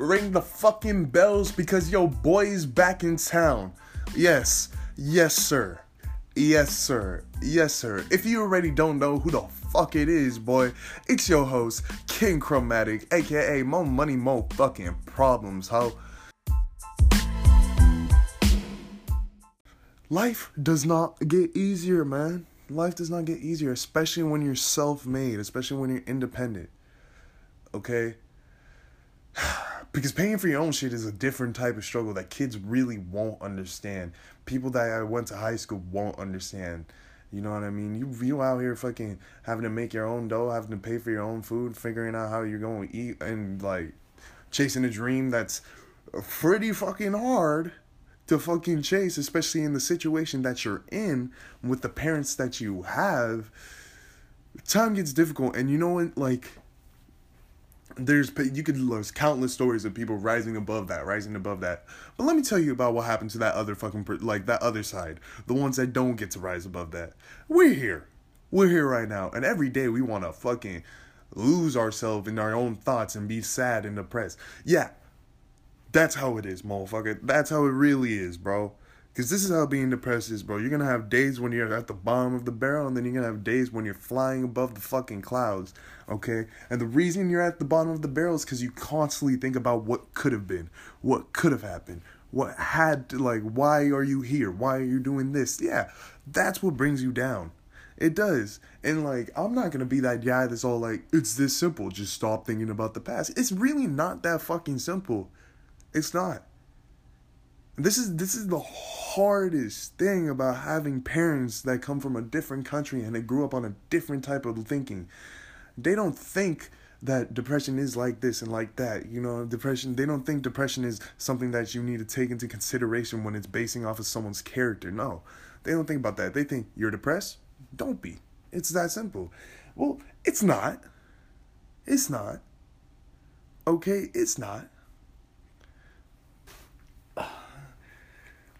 ring the fucking bells because your boy's back in town. Yes, yes, sir. Yes, sir. Yes, sir. If you already don't know who the fuck it is, boy, it's your host, King Chromatic, aka Mo Money Mo fucking Problems, ho. Life does not get easier, man. Life does not get easier, especially when you're self made, especially when you're independent. Okay? because paying for your own shit is a different type of struggle that kids really won't understand. People that I went to high school won't understand. You know what I mean? You you out here fucking having to make your own dough, having to pay for your own food, figuring out how you're going to eat, and like chasing a dream that's pretty fucking hard to fucking chase, especially in the situation that you're in with the parents that you have. Time gets difficult, and you know what? Like there's you could there's countless stories of people rising above that, rising above that. But let me tell you about what happened to that other fucking like that other side, the ones that don't get to rise above that. We're here, we're here right now, and every day we want to fucking lose ourselves in our own thoughts and be sad and depressed. Yeah, that's how it is, motherfucker. That's how it really is, bro. Because this is how being depressed is, bro. You're going to have days when you're at the bottom of the barrel, and then you're going to have days when you're flying above the fucking clouds, okay? And the reason you're at the bottom of the barrel is because you constantly think about what could have been, what could have happened, what had to, like, why are you here? Why are you doing this? Yeah, that's what brings you down. It does. And, like, I'm not going to be that guy that's all like, it's this simple. Just stop thinking about the past. It's really not that fucking simple. It's not. This is this is the hardest thing about having parents that come from a different country and they grew up on a different type of thinking. They don't think that depression is like this and like that. You know, depression, they don't think depression is something that you need to take into consideration when it's basing off of someone's character. No, they don't think about that. They think you're depressed? Don't be. It's that simple. Well, it's not. It's not. Okay, it's not.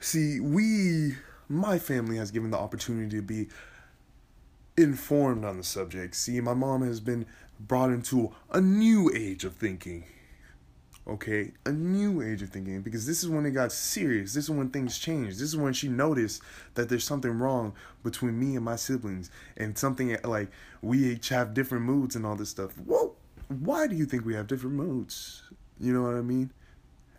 See, we, my family has given the opportunity to be informed on the subject. See, my mom has been brought into a new age of thinking. Okay, a new age of thinking because this is when it got serious. This is when things changed. This is when she noticed that there's something wrong between me and my siblings and something like we each have different moods and all this stuff. Well, why do you think we have different moods? You know what I mean?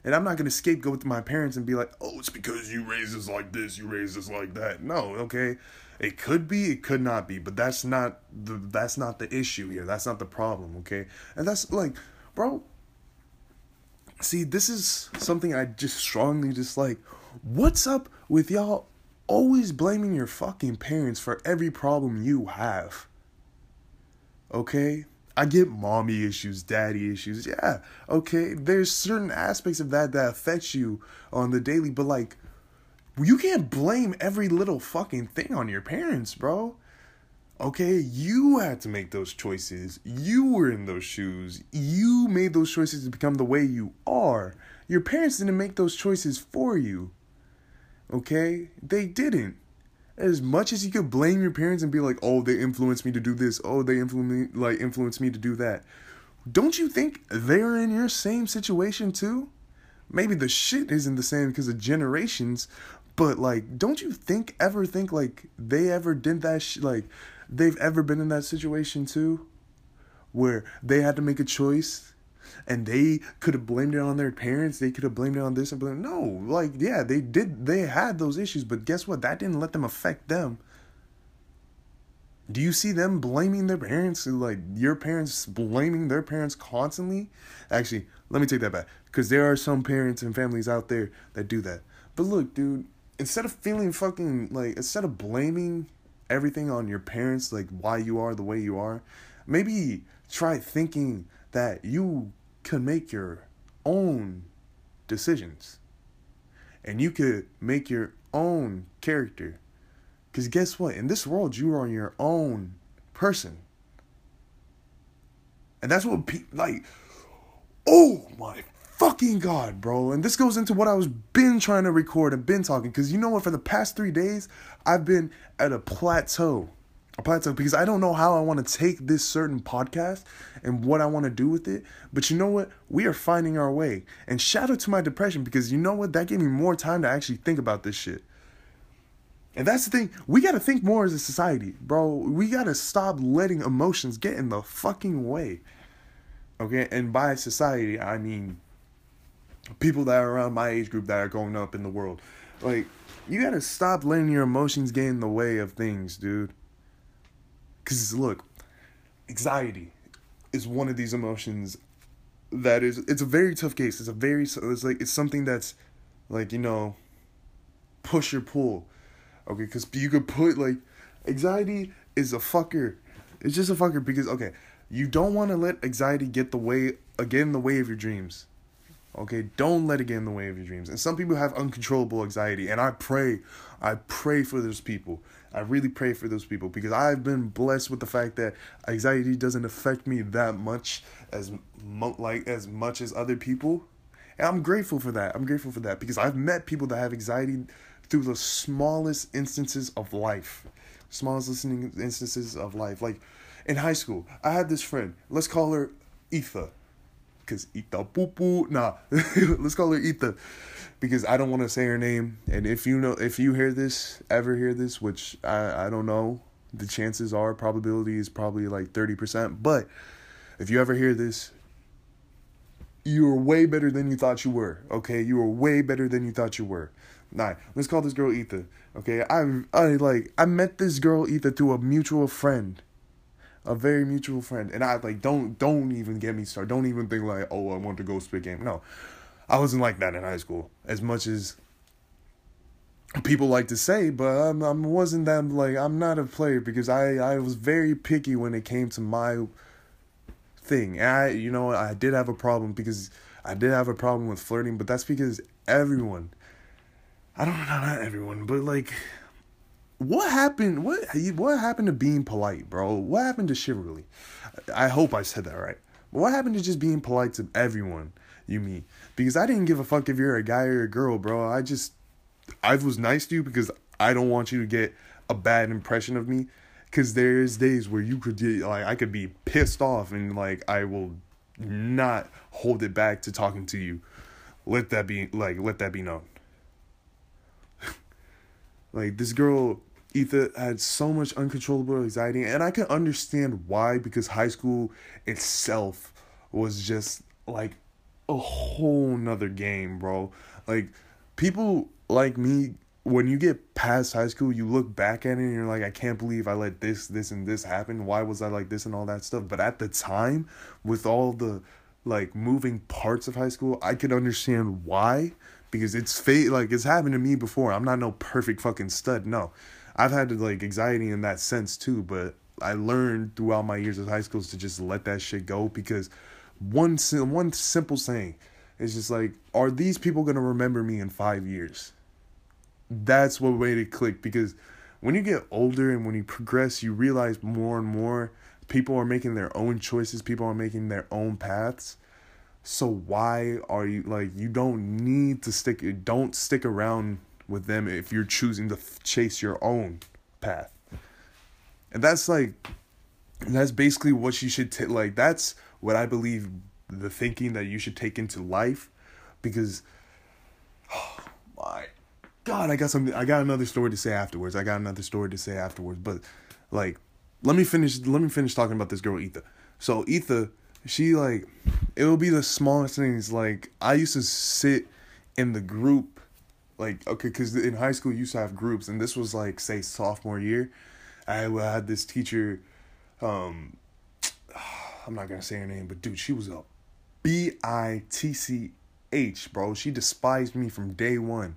And I'm not gonna scapegoat my parents and be like, oh, it's because you raised us like this, you raised us like that. No, okay. It could be, it could not be, but that's not the that's not the issue here. That's not the problem, okay? And that's like, bro. See, this is something I just strongly dislike. What's up with y'all always blaming your fucking parents for every problem you have? Okay? I get mommy issues, daddy issues. Yeah, okay. There's certain aspects of that that affect you on the daily, but like, you can't blame every little fucking thing on your parents, bro. Okay, you had to make those choices. You were in those shoes. You made those choices to become the way you are. Your parents didn't make those choices for you. Okay? They didn't as much as you could blame your parents and be like, "Oh, they influenced me to do this. Oh, they influenced me, like influenced me to do that." Don't you think they're in your same situation too? Maybe the shit isn't the same because of generations, but like, don't you think ever think like they ever did that? Sh- like, they've ever been in that situation too, where they had to make a choice and they could have blamed it on their parents. They could have blamed it on this and blamed. No, like yeah, they did. They had those issues, but guess what? That didn't let them affect them. Do you see them blaming their parents? Like your parents blaming their parents constantly? Actually, let me take that back. Because there are some parents and families out there that do that. But look, dude, instead of feeling fucking like, instead of blaming everything on your parents, like why you are the way you are, maybe try thinking that you can make your own decisions. And you could make your own character. Because guess what? In this world, you are your own person. And that's what, pe- like, oh my fucking God, bro. And this goes into what I was been trying to record and been talking. Because you know what? For the past three days, I've been at a plateau. A plateau because I don't know how I want to take this certain podcast and what I want to do with it. But you know what? We are finding our way. And shout out to my depression because you know what? That gave me more time to actually think about this shit. And that's the thing. We got to think more as a society, bro. We got to stop letting emotions get in the fucking way. Okay? And by society, I mean people that are around my age group that are growing up in the world. Like, you got to stop letting your emotions get in the way of things, dude. Because look, anxiety is one of these emotions that is it's a very tough case. It's a very it's like it's something that's like you know push or pull. Okay, because you could put like anxiety is a fucker. It's just a fucker because okay, you don't want to let anxiety get the way again in the way of your dreams. Okay, don't let it get in the way of your dreams. And some people have uncontrollable anxiety, and I pray, I pray for those people. I really pray for those people because I've been blessed with the fact that anxiety doesn't affect me that much as like as much as other people. And I'm grateful for that. I'm grateful for that because I've met people that have anxiety through the smallest instances of life. Smallest listening instances of life. Like in high school, I had this friend. Let's call her Etha because Ita Poo Poo. Nah, let's call her Ita because I don't want to say her name. And if you know, if you hear this, ever hear this, which I I don't know, the chances are probability is probably like thirty percent. But if you ever hear this, you are way better than you thought you were. Okay, you are way better than you thought you were. Nah, let's call this girl Etha. Okay, I I like I met this girl Etha through a mutual friend a very mutual friend. And I like don't don't even get me started. Don't even think like, oh, I want to go spit game. No. I wasn't like that in high school. As much as people like to say, but I'm I wasn't that like I'm not a player because I I was very picky when it came to my thing. And I you know, I did have a problem because I did have a problem with flirting, but that's because everyone I don't know, not everyone, but like what happened? What what happened to being polite, bro? What happened to chivalry? I hope I said that right. what happened to just being polite to everyone you meet? Because I didn't give a fuck if you're a guy or a girl, bro. I just I was nice to you because I don't want you to get a bad impression of me. Cause there's days where you could like I could be pissed off and like I will not hold it back to talking to you. Let that be like let that be known. like this girl Etha had so much uncontrollable anxiety, and I can understand why because high school itself was just like a whole nother game, bro. Like people like me, when you get past high school, you look back at it and you're like, I can't believe I let this, this, and this happen. Why was I like this and all that stuff? But at the time, with all the like moving parts of high school, I could understand why because it's fate like it's happened to me before. I'm not no perfect fucking stud, no. I've had like anxiety in that sense too, but I learned throughout my years of high school to just let that shit go because one one simple saying is just like, are these people gonna remember me in five years? That's what made it click because when you get older and when you progress, you realize more and more people are making their own choices, people are making their own paths. So why are you like you don't need to stick don't stick around with them if you're choosing to chase your own path. And that's like that's basically what you should take like that's what I believe the thinking that you should take into life because oh my god, I got something I got another story to say afterwards. I got another story to say afterwards, but like let me finish let me finish talking about this girl Etha. So Etha, she like it will be the smallest things like I used to sit in the group like okay because in high school you used to have groups and this was like say sophomore year. I had this teacher um i'm not gonna say her name but dude she was a b-i-t-c-h bro. She despised me from day one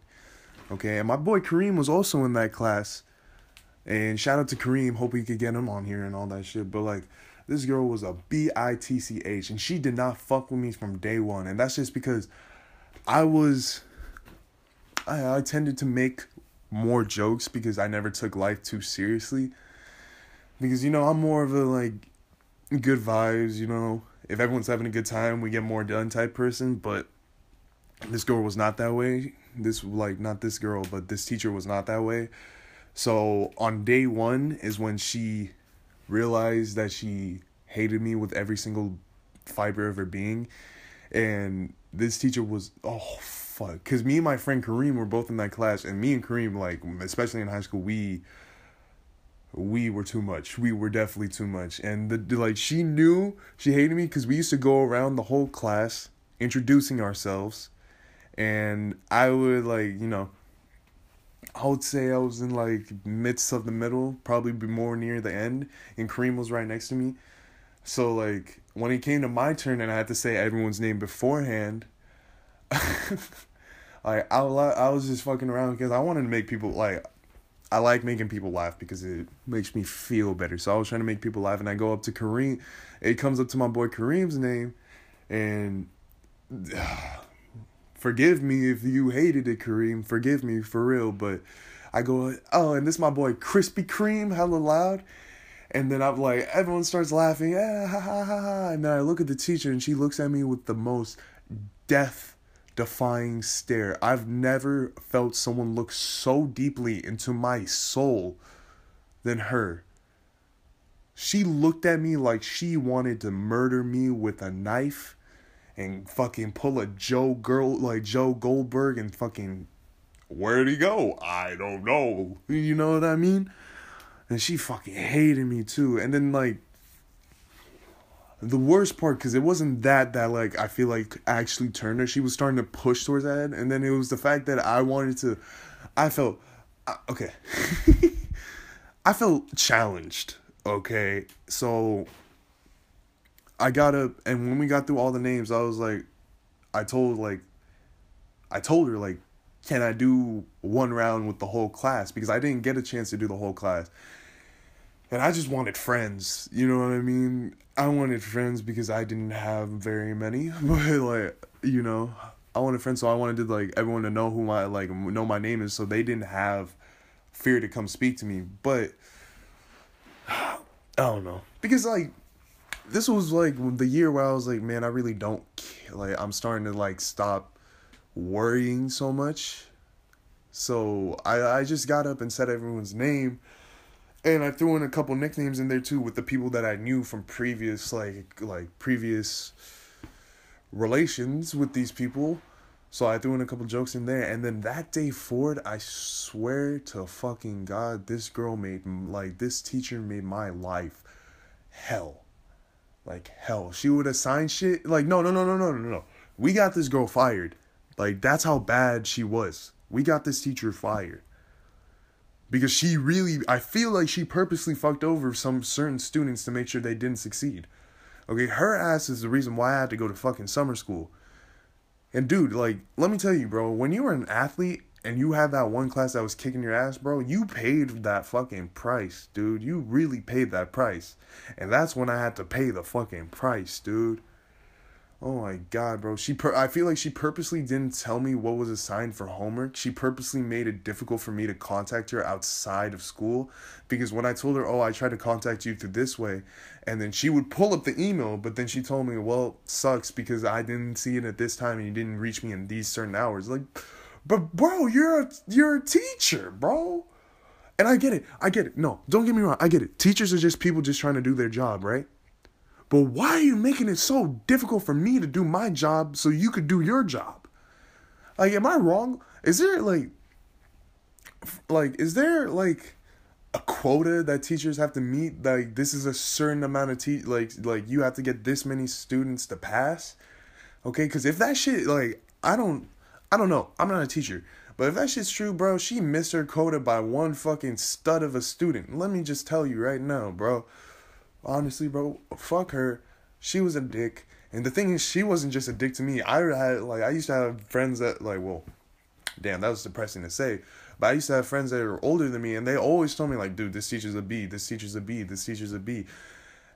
okay? And my boy kareem was also in that class. And shout out to kareem. Hope we could get him on here and all that shit. But like this girl was a b-i-t-c-h and she did not fuck with me from day one. And that's just because i was I, I tended to make more jokes because I never took life too seriously. Because you know, I'm more of a like good vibes, you know. If everyone's having a good time, we get more done type person, but this girl was not that way. This like not this girl, but this teacher was not that way. So on day one is when she realized that she hated me with every single fiber of her being. And this teacher was, oh, fuck. Because me and my friend Kareem were both in that class. And me and Kareem, like, especially in high school, we we were too much. We were definitely too much. And the like she knew she hated me because we used to go around the whole class introducing ourselves. And I would like, you know, I would say I was in like midst of the middle, probably be more near the end, and Kareem was right next to me. So like when it came to my turn and I had to say everyone's name beforehand, like I I was just fucking around because I wanted to make people like I like making people laugh because it makes me feel better. So I was trying to make people laugh, and I go up to Kareem. It comes up to my boy Kareem's name, and forgive me if you hated it, Kareem. Forgive me for real, but I go, oh, and this my boy Krispy Kreme, hella loud. And then I'm like, everyone starts laughing, ah, ha, ha, ha, ha. And then I look at the teacher, and she looks at me with the most death defying stare. I've never felt someone look so deeply into my soul than her. She looked at me like she wanted to murder me with a knife and fucking pull a Joe girl like Joe Goldberg and fucking where'd he go? I don't know. You know what I mean? And she fucking hated me too. And then like the worst part because it wasn't that that like I feel like actually turned her. She was starting to push towards that, and then it was the fact that I wanted to. I felt uh, okay. I felt challenged. Okay, so I got up, and when we got through all the names, I was like, I told like, I told her like, can I do one round with the whole class because I didn't get a chance to do the whole class and I just wanted friends. You know what I mean? I wanted friends because I didn't have very many, but like you know, I wanted friends, so I wanted like everyone to know who my like know my name is, so they didn't have fear to come speak to me. But I don't know because like this was like the year where I was like, man, I really don't care like. I'm starting to like stop worrying so much. So I I just got up and said everyone's name and I threw in a couple nicknames in there too with the people that I knew from previous like like previous relations with these people. So I threw in a couple jokes in there, and then that day forward, I swear to fucking God, this girl made like this teacher made my life hell, like hell. She would assign shit like no no no no no no no. We got this girl fired, like that's how bad she was. We got this teacher fired because she really I feel like she purposely fucked over some certain students to make sure they didn't succeed. Okay, her ass is the reason why I had to go to fucking summer school. And dude, like, let me tell you, bro, when you were an athlete and you had that one class that was kicking your ass, bro, you paid that fucking price, dude. You really paid that price. And that's when I had to pay the fucking price, dude. Oh my god, bro. She per- I feel like she purposely didn't tell me what was assigned for homework. She purposely made it difficult for me to contact her outside of school because when I told her, "Oh, I tried to contact you through this way," and then she would pull up the email, but then she told me, "Well, sucks because I didn't see it at this time and you didn't reach me in these certain hours." Like, but bro, you're a you're a teacher, bro. And I get it. I get it. No, don't get me wrong. I get it. Teachers are just people just trying to do their job, right? But why are you making it so difficult for me to do my job so you could do your job? Like, am I wrong? Is there like, like, is there like a quota that teachers have to meet? Like, this is a certain amount of te like, like you have to get this many students to pass. Okay, because if that shit, like, I don't, I don't know. I'm not a teacher. But if that shit's true, bro, she missed her quota by one fucking stud of a student. Let me just tell you right now, bro honestly, bro, fuck her. She was a dick. And the thing is, she wasn't just a dick to me. I had like I used to have friends that like, well, damn, that was depressing to say. But I used to have friends that were older than me, and they always told me like, dude, this teacher's a B, this teacher's a B, this teacher's a B.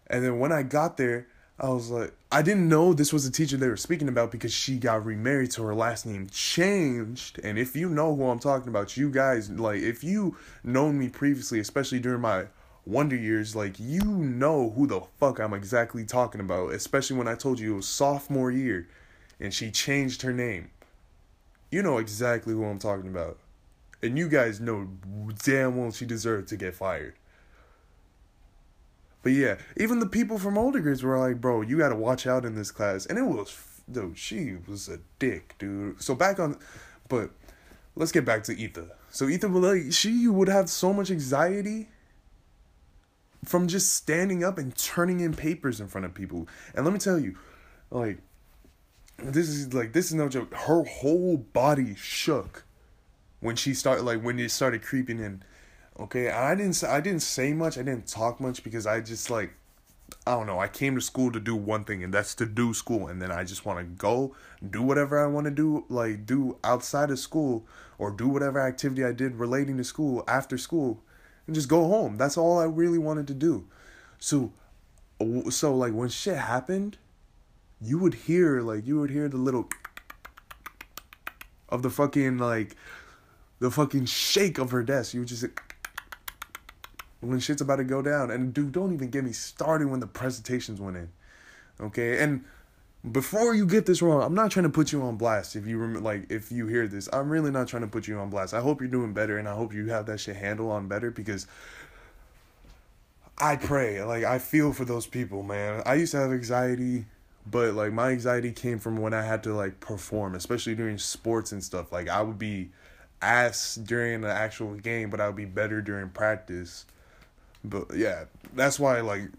And then when I got there, I was like, I didn't know this was the teacher they were speaking about because she got remarried, so her last name changed. And if you know who I'm talking about, you guys like, if you known me previously, especially during my Wonder Years, like you know who the fuck I'm exactly talking about, especially when I told you it was sophomore year and she changed her name. You know exactly who I'm talking about. And you guys know damn well she deserved to get fired. But yeah, even the people from older grades were like, bro, you gotta watch out in this class. And it was, dude, she was a dick, dude. So back on, but let's get back to Etha. So Etha, like, she would have so much anxiety from just standing up and turning in papers in front of people. And let me tell you, like, this is like this is no joke. Her whole body shook when she started like when it started creeping in. Okay, I didn't I didn't say much. I didn't talk much because I just like I don't know. I came to school to do one thing, and that's to do school. And then I just want to go do whatever I want to do, like do outside of school, or do whatever activity I did relating to school after school, and just go home. That's all I really wanted to do. So, so like when shit happened, you would hear like you would hear the little of the fucking like the fucking shake of her desk. You would just when shit's about to go down. And dude, don't even get me started when the presentations went in. Okay, and before you get this wrong, I'm not trying to put you on blast. If you remember, like, if you hear this, I'm really not trying to put you on blast. I hope you're doing better, and I hope you have that shit handle on better because I pray, like, I feel for those people, man. I used to have anxiety, but like my anxiety came from when I had to like perform, especially during sports and stuff. Like, I would be ass during the actual game, but I would be better during practice. But yeah, that's why like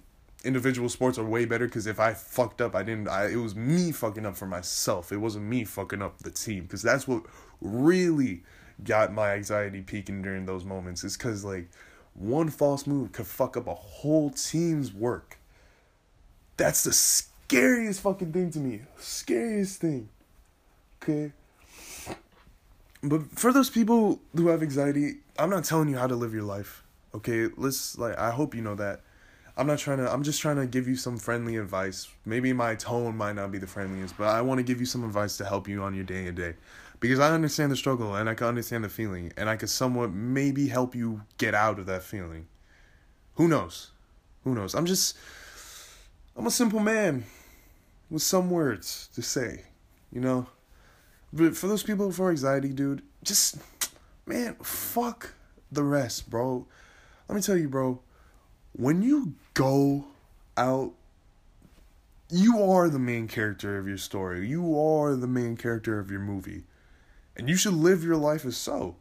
individual sports are way better because if I fucked up, I didn't. I it was me fucking up for myself. It wasn't me fucking up the team because that's what really got my anxiety peaking during those moments. Is because like one false move could fuck up a whole team's work. That's the scariest fucking thing to me. Scariest thing. Okay. But for those people who have anxiety, I'm not telling you how to live your life. Okay, let's like I hope you know that. I'm not trying to I'm just trying to give you some friendly advice. Maybe my tone might not be the friendliest, but I want to give you some advice to help you on your day to day. Because I understand the struggle and I can understand the feeling and I could somewhat maybe help you get out of that feeling. Who knows? Who knows? I'm just I'm a simple man with some words to say, you know? But for those people for anxiety, dude, just man, fuck the rest, bro let me tell you, bro, when you go out, you are the main character of your story. You are the main character of your movie. And you should live your life as so.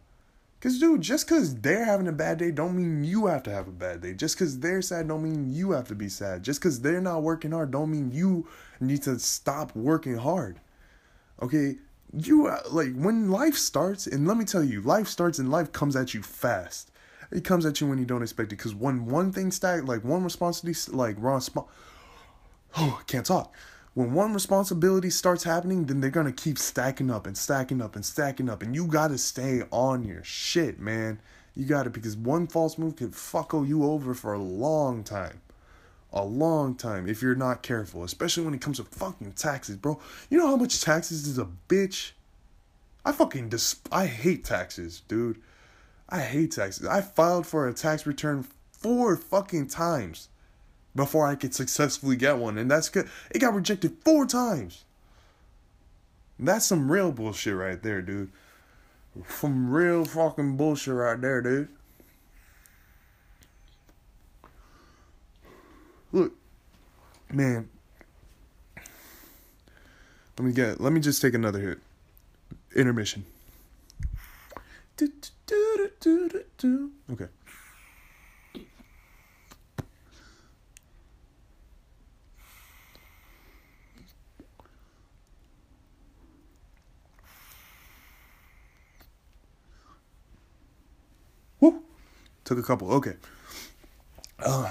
Cause dude, just cause they're having a bad day don't mean you have to have a bad day. Just cause they're sad don't mean you have to be sad. Just cause they're not working hard don't mean you need to stop working hard. Okay? You uh, like when life starts and let me tell you, life starts and life comes at you fast it comes at you when you don't expect it. Because when one thing stack, like one responsibility, like response, oh, I can't talk. When one responsibility starts happening, then they're gonna keep stacking up and stacking up and stacking up, and you gotta stay on your shit, man. You gotta because one false move could fuck you over for a long time. A long time if you're not careful, especially when it comes to fucking taxes, bro. You know how much taxes is a bitch? I fucking dis- I hate taxes, dude. I hate taxes. I filed for a tax return four fucking times before I could successfully get one, and that's good. It got rejected four times. That's some real bullshit right there, dude. Some real fucking bullshit right there, dude. Look, man. Let me get. Let me just take another hit. Intermission. Okay. Woo! Took a couple. Okay. Uh,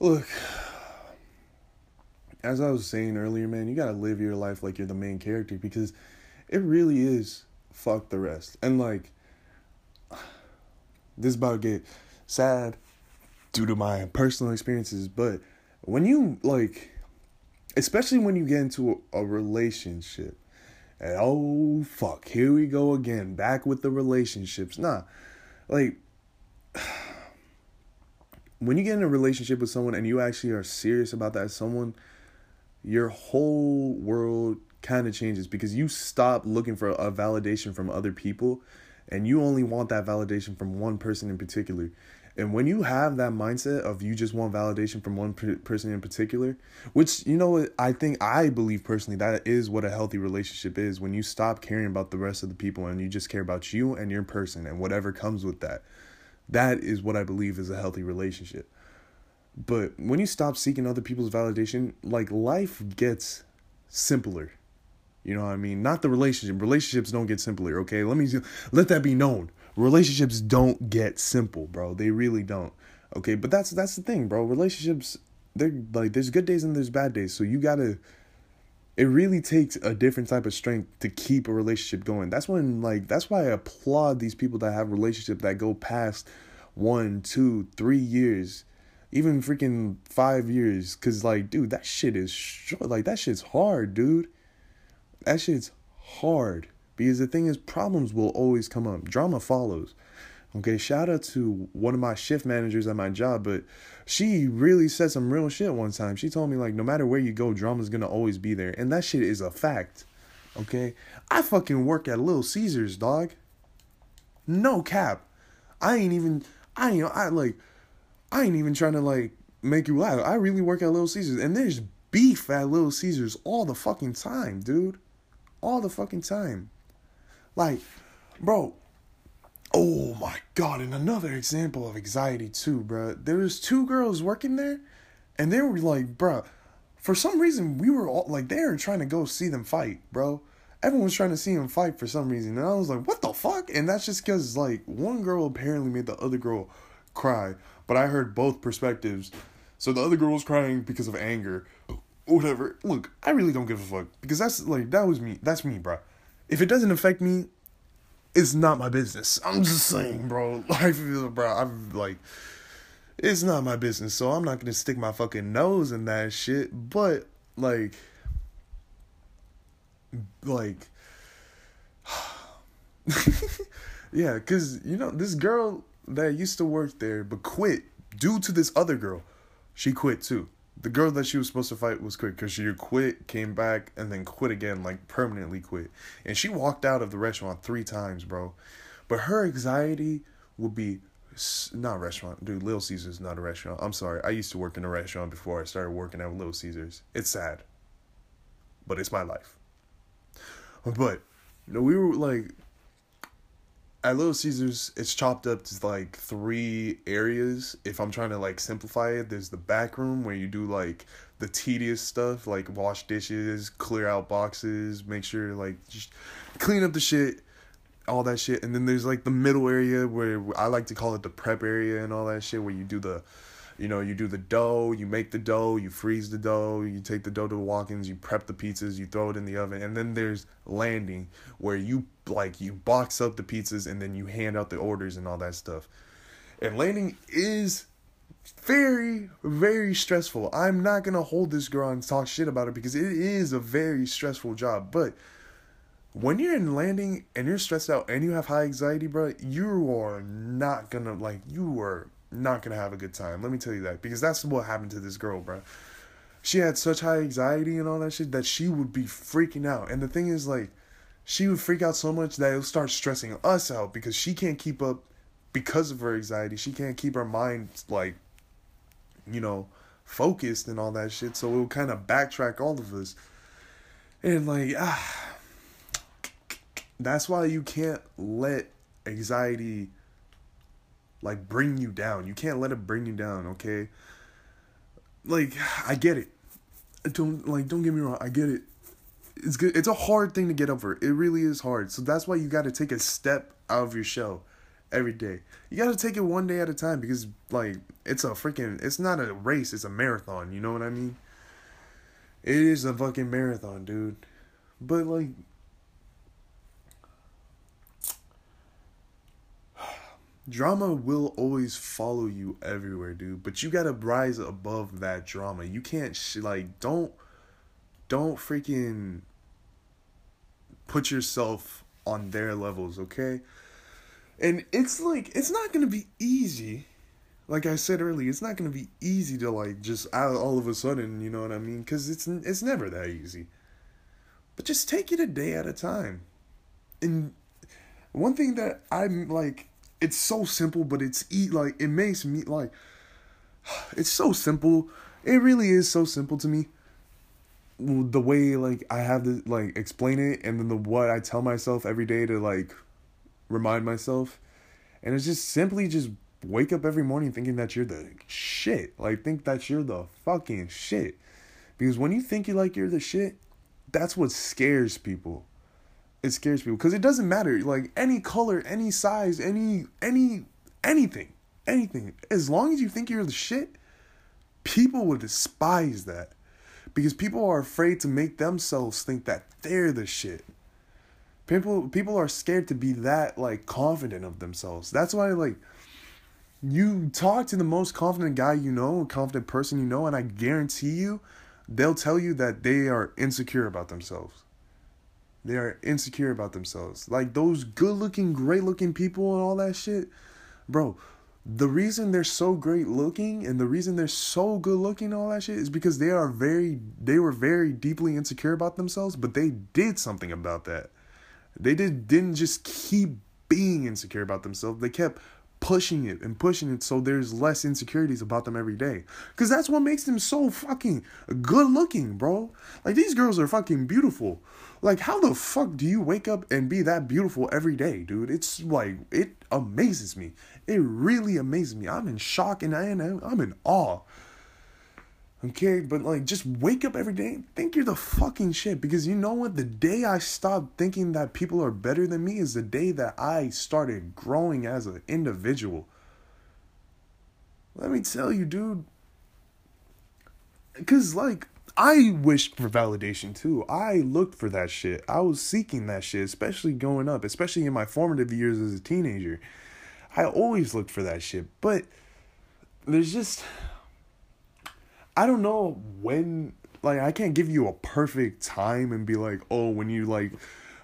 look, as I was saying earlier, man, you gotta live your life like you're the main character because it really is fuck the rest. And like this about to get sad due to my personal experiences, but when you like especially when you get into a, a relationship and oh fuck, here we go again, back with the relationships. Nah. Like when you get in a relationship with someone and you actually are serious about that someone, your whole world kind of changes because you stop looking for a validation from other people and you only want that validation from one person in particular. And when you have that mindset of you just want validation from one per- person in particular, which you know I think I believe personally that is what a healthy relationship is when you stop caring about the rest of the people and you just care about you and your person and whatever comes with that. That is what I believe is a healthy relationship. But when you stop seeking other people's validation, like life gets simpler. You know what I mean? Not the relationship. Relationships don't get simpler, okay? Let me let that be known relationships don't get simple, bro. They really don't. Okay, but that's that's the thing, bro. Relationships they're like there's good days and there's bad days. So you got to it really takes a different type of strength to keep a relationship going. That's when like that's why I applaud these people that have relationships that go past one, two, three years, even freaking five years. Cause like, dude, that shit is short. Like that shit's hard, dude. That shit's hard. Because the thing is, problems will always come up. Drama follows. Okay, shout out to one of my shift managers at my job, but she really said some real shit one time. She told me, like, no matter where you go, drama's gonna always be there. And that shit is a fact. Okay? I fucking work at Little Caesars, dog. No cap. I ain't even, I ain't, I like, I ain't even trying to, like, make you laugh. I really work at Little Caesars, and there's beef at Little Caesars all the fucking time, dude. All the fucking time. Like, bro, oh my god, and another example of anxiety too, bro. There was two girls working there, and they were like, bro, for some reason we were all like they were trying to go see them fight, bro. Everyone was trying to see them fight for some reason, and I was like, what the fuck? And that's just because like one girl apparently made the other girl cry, but I heard both perspectives. So the other girl was crying because of anger, whatever. Look, I really don't give a fuck because that's like that was me. That's me, bro if it doesn't affect me, it's not my business. I'm just saying, bro. Life, bro. I'm like, it's not my business, so I'm not gonna stick my fucking nose in that shit. But like, like, yeah, cause you know this girl that used to work there but quit due to this other girl. She quit too the girl that she was supposed to fight was quit because she quit, came back, and then quit again, like permanently quit. And she walked out of the restaurant three times, bro. But her anxiety would be not restaurant, dude. Little Caesars not a restaurant. I'm sorry. I used to work in a restaurant before I started working at Little Caesars. It's sad, but it's my life. But you know, we were like at Little Caesars, it's chopped up to like three areas. If I'm trying to like simplify it, there's the back room where you do like the tedious stuff, like wash dishes, clear out boxes, make sure like just clean up the shit, all that shit. And then there's like the middle area where I like to call it the prep area and all that shit, where you do the you know, you do the dough, you make the dough, you freeze the dough, you take the dough to the walk-ins, you prep the pizzas, you throw it in the oven, and then there's landing where you like you box up the pizzas and then you hand out the orders and all that stuff. And landing is very very stressful. I'm not to hold this girl and talk shit about it because it is a very stressful job, but when you're in landing and you're stressed out and you have high anxiety, bro, you are not gonna like you are not gonna have a good time. Let me tell you that because that's what happened to this girl, bro. She had such high anxiety and all that shit that she would be freaking out. And the thing is, like, she would freak out so much that it'll start stressing us out because she can't keep up because of her anxiety. She can't keep her mind like, you know, focused and all that shit. So it will kind of backtrack all of us. And like, ah, that's why you can't let anxiety like bring you down. You can't let it bring you down, okay? Like I get it. Don't like don't get me wrong, I get it. It's good. It's a hard thing to get over. It really is hard. So that's why you got to take a step out of your shell every day. You got to take it one day at a time because like it's a freaking it's not a race, it's a marathon, you know what I mean? It is a fucking marathon, dude. But like drama will always follow you everywhere, dude. But you gotta rise above that drama. You can't sh- like don't don't freaking put yourself on their levels, okay? And it's like it's not gonna be easy. Like I said earlier, it's not gonna be easy to like just all of a sudden, you know what I mean? Cause it's it's never that easy. But just take it a day at a time. And one thing that I'm like, it's so simple, but it's eat like it makes me like it's so simple. It really is so simple to me. The way like I have to like explain it and then the what I tell myself every day to like remind myself. And it's just simply just wake up every morning thinking that you're the shit. Like think that you're the fucking shit. Because when you think you like you're the shit, that's what scares people. It scares people because it doesn't matter like any color, any size, any any anything, anything. As long as you think you're the shit, people will despise that. Because people are afraid to make themselves think that they're the shit. People people are scared to be that like confident of themselves. That's why like you talk to the most confident guy you know, confident person you know, and I guarantee you they'll tell you that they are insecure about themselves. They are insecure about themselves. Like those good looking, great looking people and all that shit. Bro, the reason they're so great looking and the reason they're so good looking all that shit is because they are very they were very deeply insecure about themselves, but they did something about that. They did didn't just keep being insecure about themselves. They kept pushing it and pushing it so there's less insecurities about them every day. Cause that's what makes them so fucking good looking, bro. Like these girls are fucking beautiful. Like how the fuck do you wake up and be that beautiful every day, dude? It's like it amazes me. It really amazes me. I'm in shock and I am I'm in awe. Okay, but like just wake up every day think you're the fucking shit because you know what? The day I stopped thinking that people are better than me is the day that I started growing as an individual. Let me tell you, dude. Cause like I wished for validation too. I looked for that shit. I was seeking that shit, especially going up, especially in my formative years as a teenager. I always looked for that shit, but there's just I don't know when like I can't give you a perfect time and be like, "Oh, when you like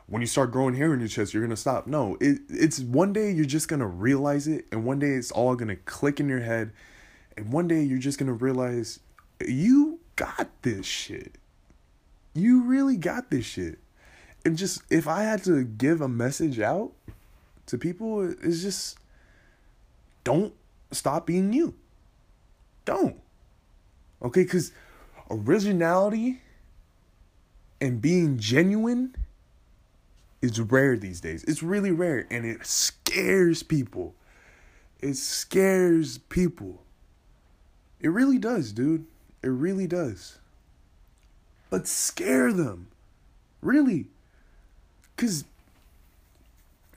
when you start growing hair in your chest, you're going to stop." No, it it's one day you're just going to realize it and one day it's all going to click in your head and one day you're just going to realize you got this shit. You really got this shit. And just if I had to give a message out to people, it's just don't stop being you. Don't. Okay, because originality and being genuine is rare these days. It's really rare and it scares people. It scares people. It really does, dude. It really does. But scare them. Really. Because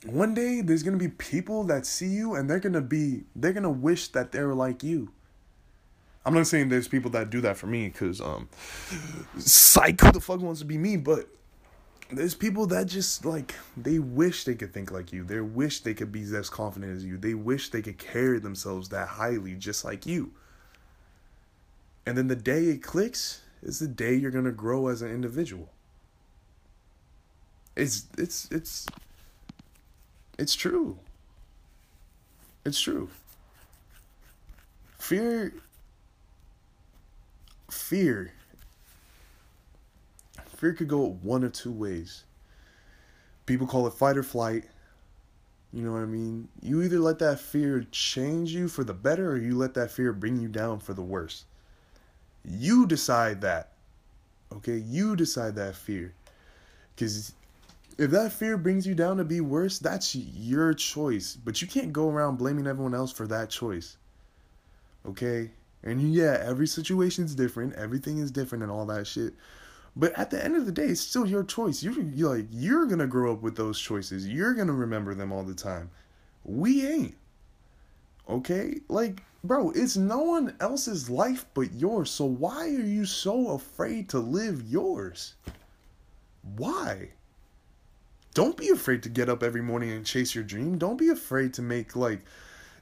one day there's going to be people that see you and they're going to be, they're going to wish that they were like you. I'm not saying there's people that do that for me because, um, the fuck wants to be me? But there's people that just like they wish they could think like you. They wish they could be as confident as you. They wish they could carry themselves that highly, just like you. And then the day it clicks is the day you're gonna grow as an individual. It's it's it's it's true. It's true. Fear fear fear could go one of two ways. People call it fight or flight. You know what I mean? You either let that fear change you for the better or you let that fear bring you down for the worse. You decide that. Okay? You decide that fear. Cuz if that fear brings you down to be worse, that's your choice. But you can't go around blaming everyone else for that choice. Okay? And yeah, every situation's different, everything is different and all that shit. But at the end of the day, it's still your choice. You're, you're like you're gonna grow up with those choices. You're gonna remember them all the time. We ain't. Okay? Like, bro, it's no one else's life but yours. So why are you so afraid to live yours? Why? Don't be afraid to get up every morning and chase your dream. Don't be afraid to make like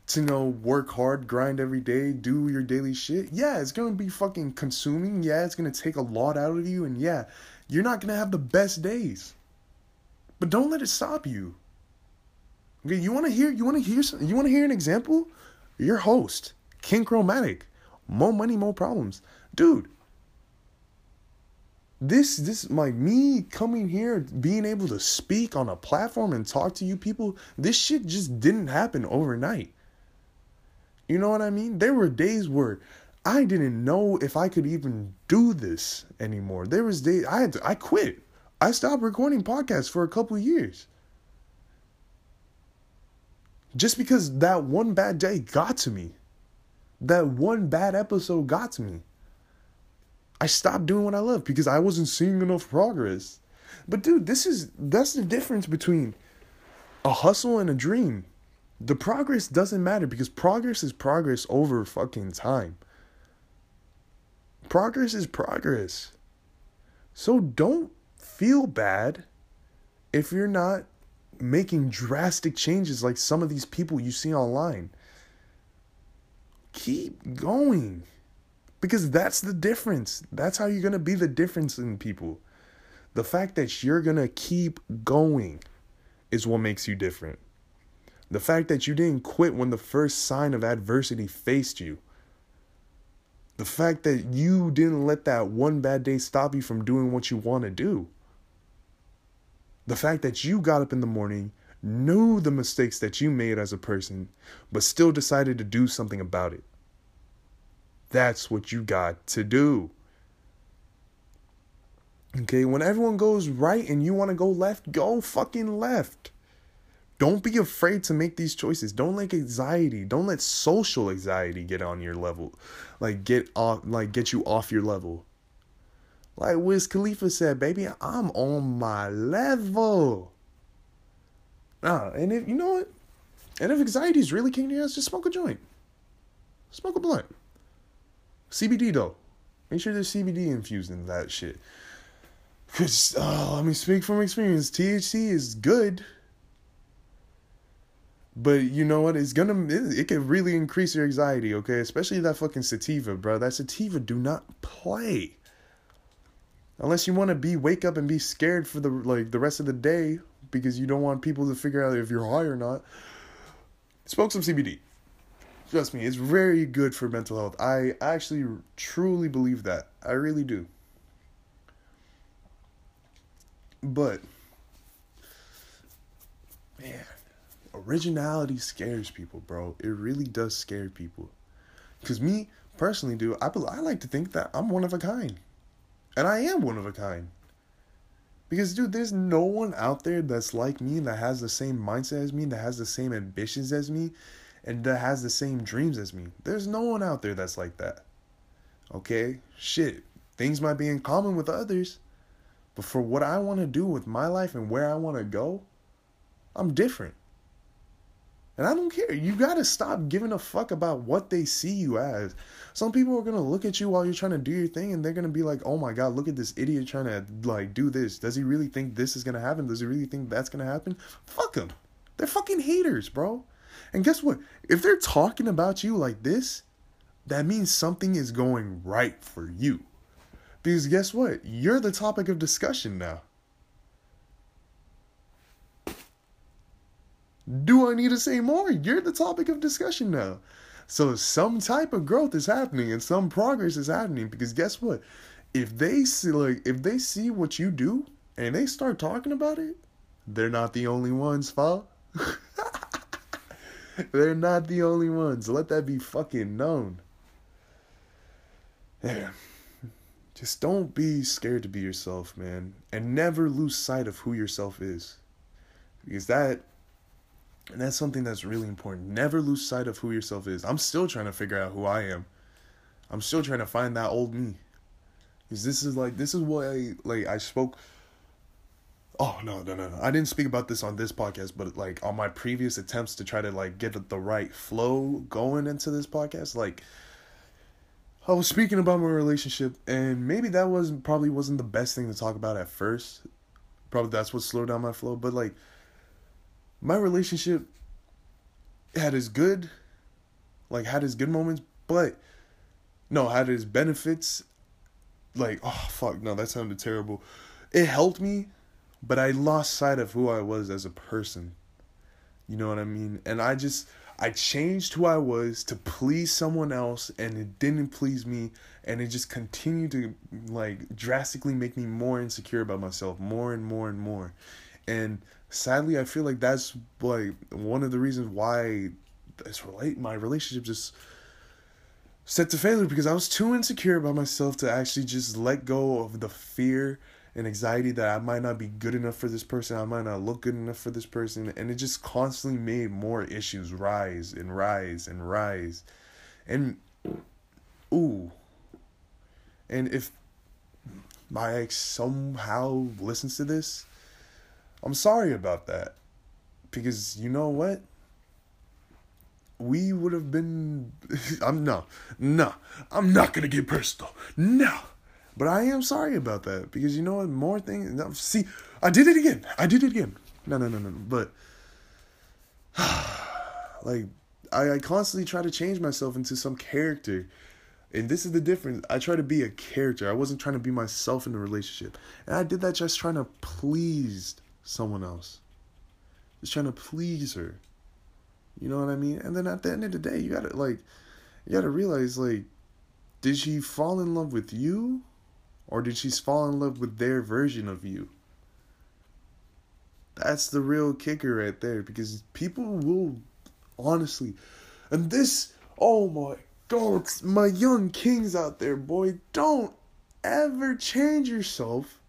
to know work hard, grind every day, do your daily shit. Yeah, it's gonna be fucking consuming. Yeah, it's gonna take a lot out of you, and yeah, you're not gonna have the best days. But don't let it stop you. Okay, you wanna hear? You wanna hear? Some, you wanna hear an example? Your host, King Chromatic, more money, more problems, dude. this this like me coming here being able to speak on a platform and talk to you people this shit just didn't happen overnight you know what i mean? There were days where i didn't know if i could even do this anymore. There was days i had to, i quit. I stopped recording podcasts for a couple years. Just because that one bad day got to me. That one bad episode got to me. I stopped doing what I love because I wasn't seeing enough progress. But dude, this is that's the difference between a hustle and a dream. The progress doesn't matter because progress is progress over fucking time. Progress is progress. So don't feel bad if you're not making drastic changes like some of these people you see online. Keep going. Because that's the difference. That's how you're going to be the difference in people. The fact that you're going to keep going is what makes you different. The fact that you didn't quit when the first sign of adversity faced you. The fact that you didn't let that one bad day stop you from doing what you want to do. The fact that you got up in the morning, knew the mistakes that you made as a person, but still decided to do something about it. That's what you got to do. Okay, when everyone goes right and you want to go left, go fucking left. Don't be afraid to make these choices. Don't let anxiety, don't let social anxiety get on your level. Like get off like get you off your level. Like Wiz Khalifa said, baby, I'm on my level. Nah, and if you know what? And if anxiety is really kicking your ass, just smoke a joint. Smoke a blunt. CBD though. Make sure there's CBD infused in that shit. Cause oh, let me speak from experience. THC is good. But you know what? It's gonna it, it can really increase your anxiety, okay? Especially that fucking sativa, bro. That sativa do not play. Unless you want to be wake up and be scared for the like the rest of the day because you don't want people to figure out if you're high or not. Smoke some CBD. Trust me, it's very good for mental health. I actually truly believe that. I really do. But man, originality scares people, bro. It really does scare people. Cuz me personally, dude, I I like to think that I'm one of a kind. And I am one of a kind. Because dude, there's no one out there that's like me that has the same mindset as me, that has the same ambitions as me, and that has the same dreams as me. There's no one out there that's like that. Okay? Shit. Things might be in common with others, but for what I want to do with my life and where I want to go, I'm different. And I don't care. You got to stop giving a fuck about what they see you as. Some people are going to look at you while you're trying to do your thing and they're going to be like, "Oh my god, look at this idiot trying to like do this. Does he really think this is going to happen? Does he really think that's going to happen?" Fuck them. They're fucking haters, bro. And guess what? If they're talking about you like this, that means something is going right for you. Because guess what? You're the topic of discussion now. Do I need to say more? You're the topic of discussion now. So some type of growth is happening and some progress is happening because guess what? If they see like if they see what you do and they start talking about it, they're not the only ones, fall. They're not the only ones. Let that be fucking known. Yeah. Just don't be scared to be yourself, man. And never lose sight of who yourself is. Because that and that's something that's really important. Never lose sight of who yourself is. I'm still trying to figure out who I am. I'm still trying to find that old me. Because this is like this is what I like I spoke Oh no no no no! I didn't speak about this on this podcast, but like on my previous attempts to try to like get the right flow going into this podcast, like I was speaking about my relationship, and maybe that wasn't probably wasn't the best thing to talk about at first. Probably that's what slowed down my flow, but like my relationship had its good, like had its good moments, but no, had its benefits. Like oh fuck no, that sounded terrible. It helped me but I lost sight of who I was as a person. You know what I mean? And I just I changed who I was to please someone else and it didn't please me and it just continued to like drastically make me more insecure about myself more and more and more. And sadly I feel like that's like one of the reasons why this relate my relationship just set to failure because I was too insecure about myself to actually just let go of the fear and anxiety that I might not be good enough for this person, I might not look good enough for this person, and it just constantly made more issues rise and rise and rise. And ooh. And if my ex somehow listens to this, I'm sorry about that. Because you know what? We would have been I'm no, no. I'm not gonna get personal. No. But I am sorry about that because you know what? More things. See, I did it again. I did it again. No, no, no, no. But like, I, I constantly try to change myself into some character. And this is the difference. I try to be a character. I wasn't trying to be myself in a relationship. And I did that just trying to please someone else. Just trying to please her. You know what I mean? And then at the end of the day, you gotta like you gotta realize like, did she fall in love with you? Or did she fall in love with their version of you? That's the real kicker right there because people will honestly, and this, oh my god, my young kings out there, boy, don't ever change yourself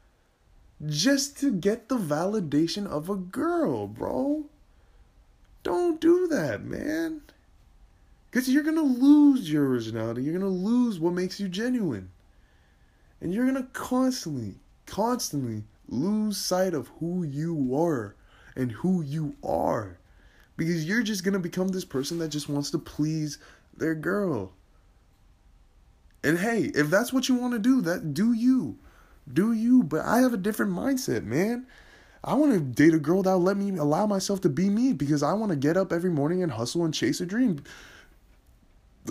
just to get the validation of a girl, bro. Don't do that, man. Because you're going to lose your originality. You're going to lose what makes you genuine. And you're going to constantly, constantly lose sight of who you are and who you are. Because you're just going to become this person that just wants to please their girl. And hey, if that's what you want to do, that do you. Do you, but I have a different mindset, man. I want to date a girl that'll let me allow myself to be me because I want to get up every morning and hustle and chase a dream.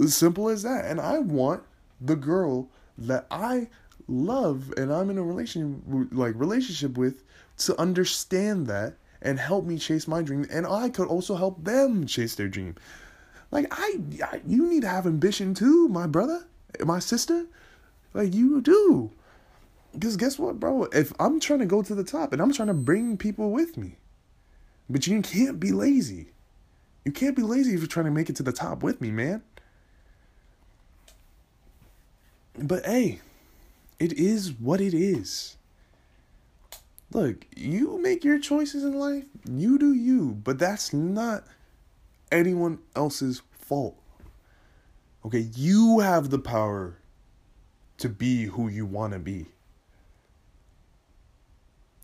As simple as that. And I want the girl that I love and I'm in a relation like relationship with to understand that and help me chase my dream and I could also help them chase their dream. Like I, I you need to have ambition too, my brother, my sister. Like you do. Because guess what, bro? If I'm trying to go to the top and I'm trying to bring people with me, but you can't be lazy. You can't be lazy if you're trying to make it to the top with me, man. But hey, it is what it is. Look, you make your choices in life, you do you, but that's not anyone else's fault. Okay, you have the power to be who you want to be.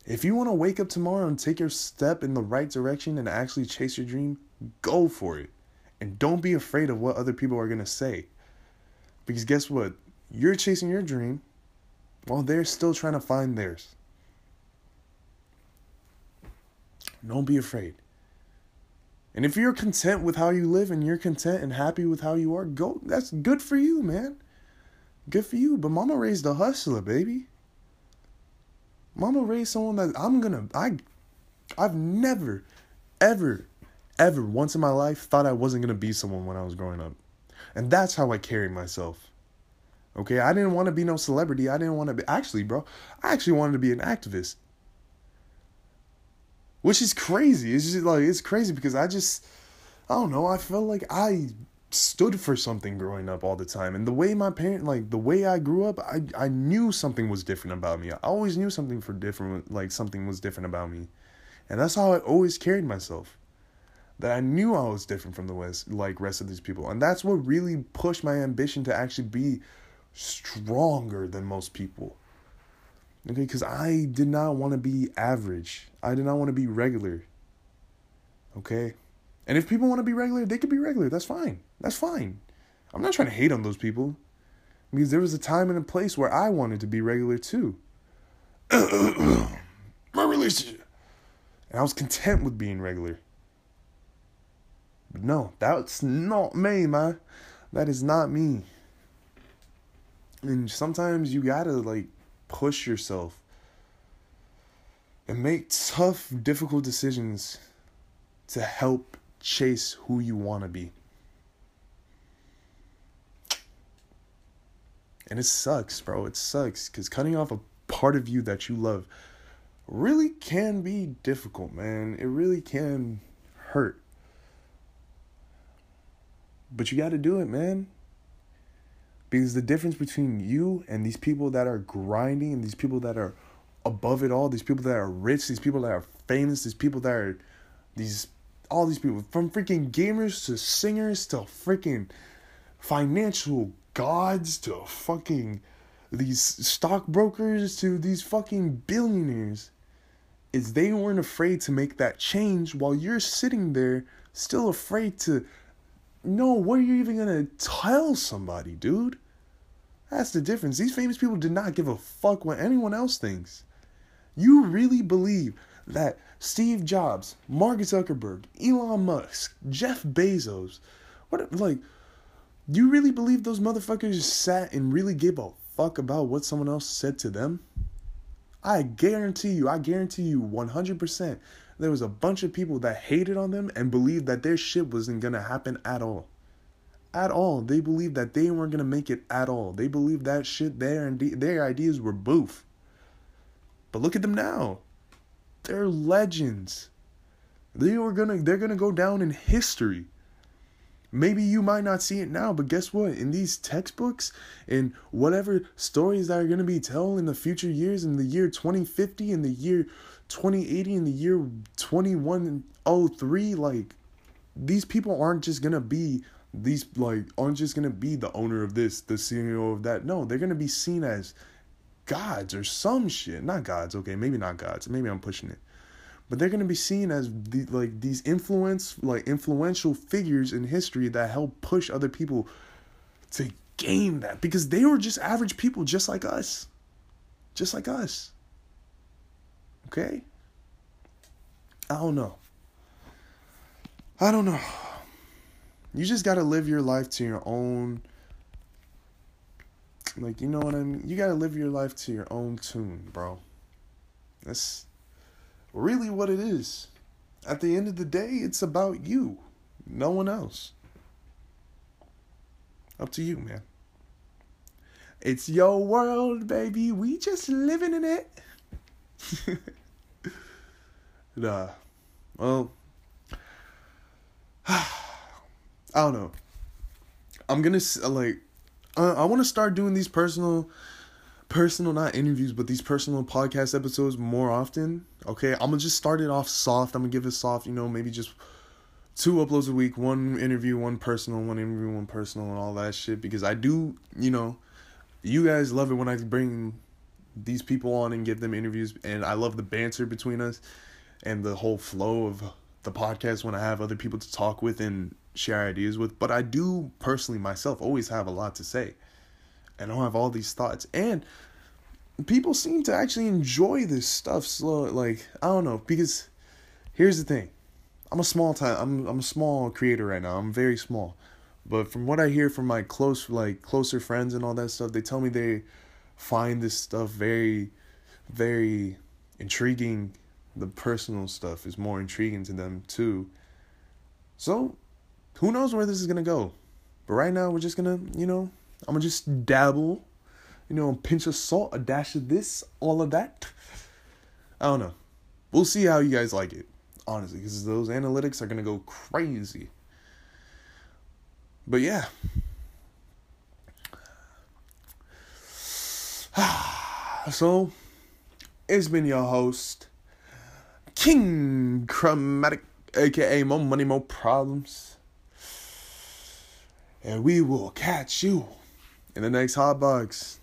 If you want to wake up tomorrow and take your step in the right direction and actually chase your dream, go for it. And don't be afraid of what other people are going to say. Because guess what? You're chasing your dream while they're still trying to find theirs. Don't be afraid. And if you're content with how you live and you're content and happy with how you are, go. That's good for you, man. Good for you. But mama raised a hustler, baby. Mama raised someone that I'm gonna I I've never, ever, ever once in my life thought I wasn't gonna be someone when I was growing up. And that's how I carry myself. Okay, I didn't want to be no celebrity. I didn't want to be actually, bro. I actually wanted to be an activist. Which is crazy. It's just like it's crazy because I just I don't know, I felt like I stood for something growing up all the time. And the way my parent like the way I grew up, I I knew something was different about me. I always knew something for different like something was different about me. And that's how I always carried myself. That I knew I was different from the west like rest of these people. And that's what really pushed my ambition to actually be stronger than most people. Okay, because I did not want to be average. I did not want to be regular. Okay? And if people want to be regular, they could be regular. That's fine. That's fine. I'm not trying to hate on those people. Because there was a time and a place where I wanted to be regular too. My relationship. And I was content with being regular. But no, that's not me, man. That is not me. And sometimes you gotta like push yourself and make tough, difficult decisions to help chase who you want to be. And it sucks, bro. It sucks because cutting off a part of you that you love really can be difficult, man. It really can hurt. But you got to do it, man. Because the difference between you and these people that are grinding and these people that are above it all, these people that are rich, these people that are famous, these people that are these all these people from freaking gamers to singers to freaking financial gods to fucking these stockbrokers to these fucking billionaires is they weren't afraid to make that change while you're sitting there still afraid to know what are you even gonna tell somebody, dude? That's the difference. These famous people did not give a fuck what anyone else thinks. You really believe that Steve Jobs, Mark Zuckerberg, Elon Musk, Jeff Bezos, what like do you really believe those motherfuckers sat and really gave a fuck about what someone else said to them? I guarantee you, I guarantee you 100% there was a bunch of people that hated on them and believed that their shit wasn't gonna happen at all. At all. They believed that they weren't gonna make it at all. They believed that shit, their, their ideas were boof. But look at them now. They're legends. They were gonna they're gonna go down in history. Maybe you might not see it now, but guess what? In these textbooks and whatever stories that are going to be told in the future years, in the year 2050, in the year 2080, in the year 2103, like these people aren't just going to be these like aren't just going to be the owner of this, the CEO of that. No, they're going to be seen as gods or some shit. Not gods, okay, maybe not gods. Maybe I'm pushing it. But they're to be seen as the, like these influence like influential figures in history that help push other people to gain that. Because they were just average people just like us. Just like us. Okay? I don't know. I don't know. You just got to live your life to your own like you know what i mean you got to live your life to your own tune bro that's really what it is. At the end of the day, it's about you, no one else. Up to you, man. It's your world, baby. We just living in it. nah. Well, I don't know. I'm gonna like. Uh, I want to start doing these personal personal not interviews but these personal podcast episodes more often okay? I'm gonna just start it off soft. I'm gonna give it soft you know maybe just two uploads a week one interview one personal one interview one personal and all that shit because i do you know you guys love it when i bring these people on and give them interviews and i love the banter between us and the whole flow of the podcast when i have other people to talk with and share ideas with but i do personally myself always have a lot to say and I'll have all these thoughts. And people seem to actually enjoy this stuff slow like I don't know, because here's the thing. I'm a small time I'm I'm a small creator right now. I'm very small. But from what I hear from my close like closer friends and all that stuff, they tell me they find this stuff very very intriguing. The personal stuff is more intriguing to them too. So, who knows where this is to go? But right now we're just to, you know, I'm gonna just dabble, you know, a pinch of salt, a dash of this, all of that. I don't know. We'll see how you guys like it, honestly, because those analytics are gonna go crazy. But yeah. so, it's been your host, King Chromatic, aka Mo Money Mo Problems. And we will catch you in the next hot box.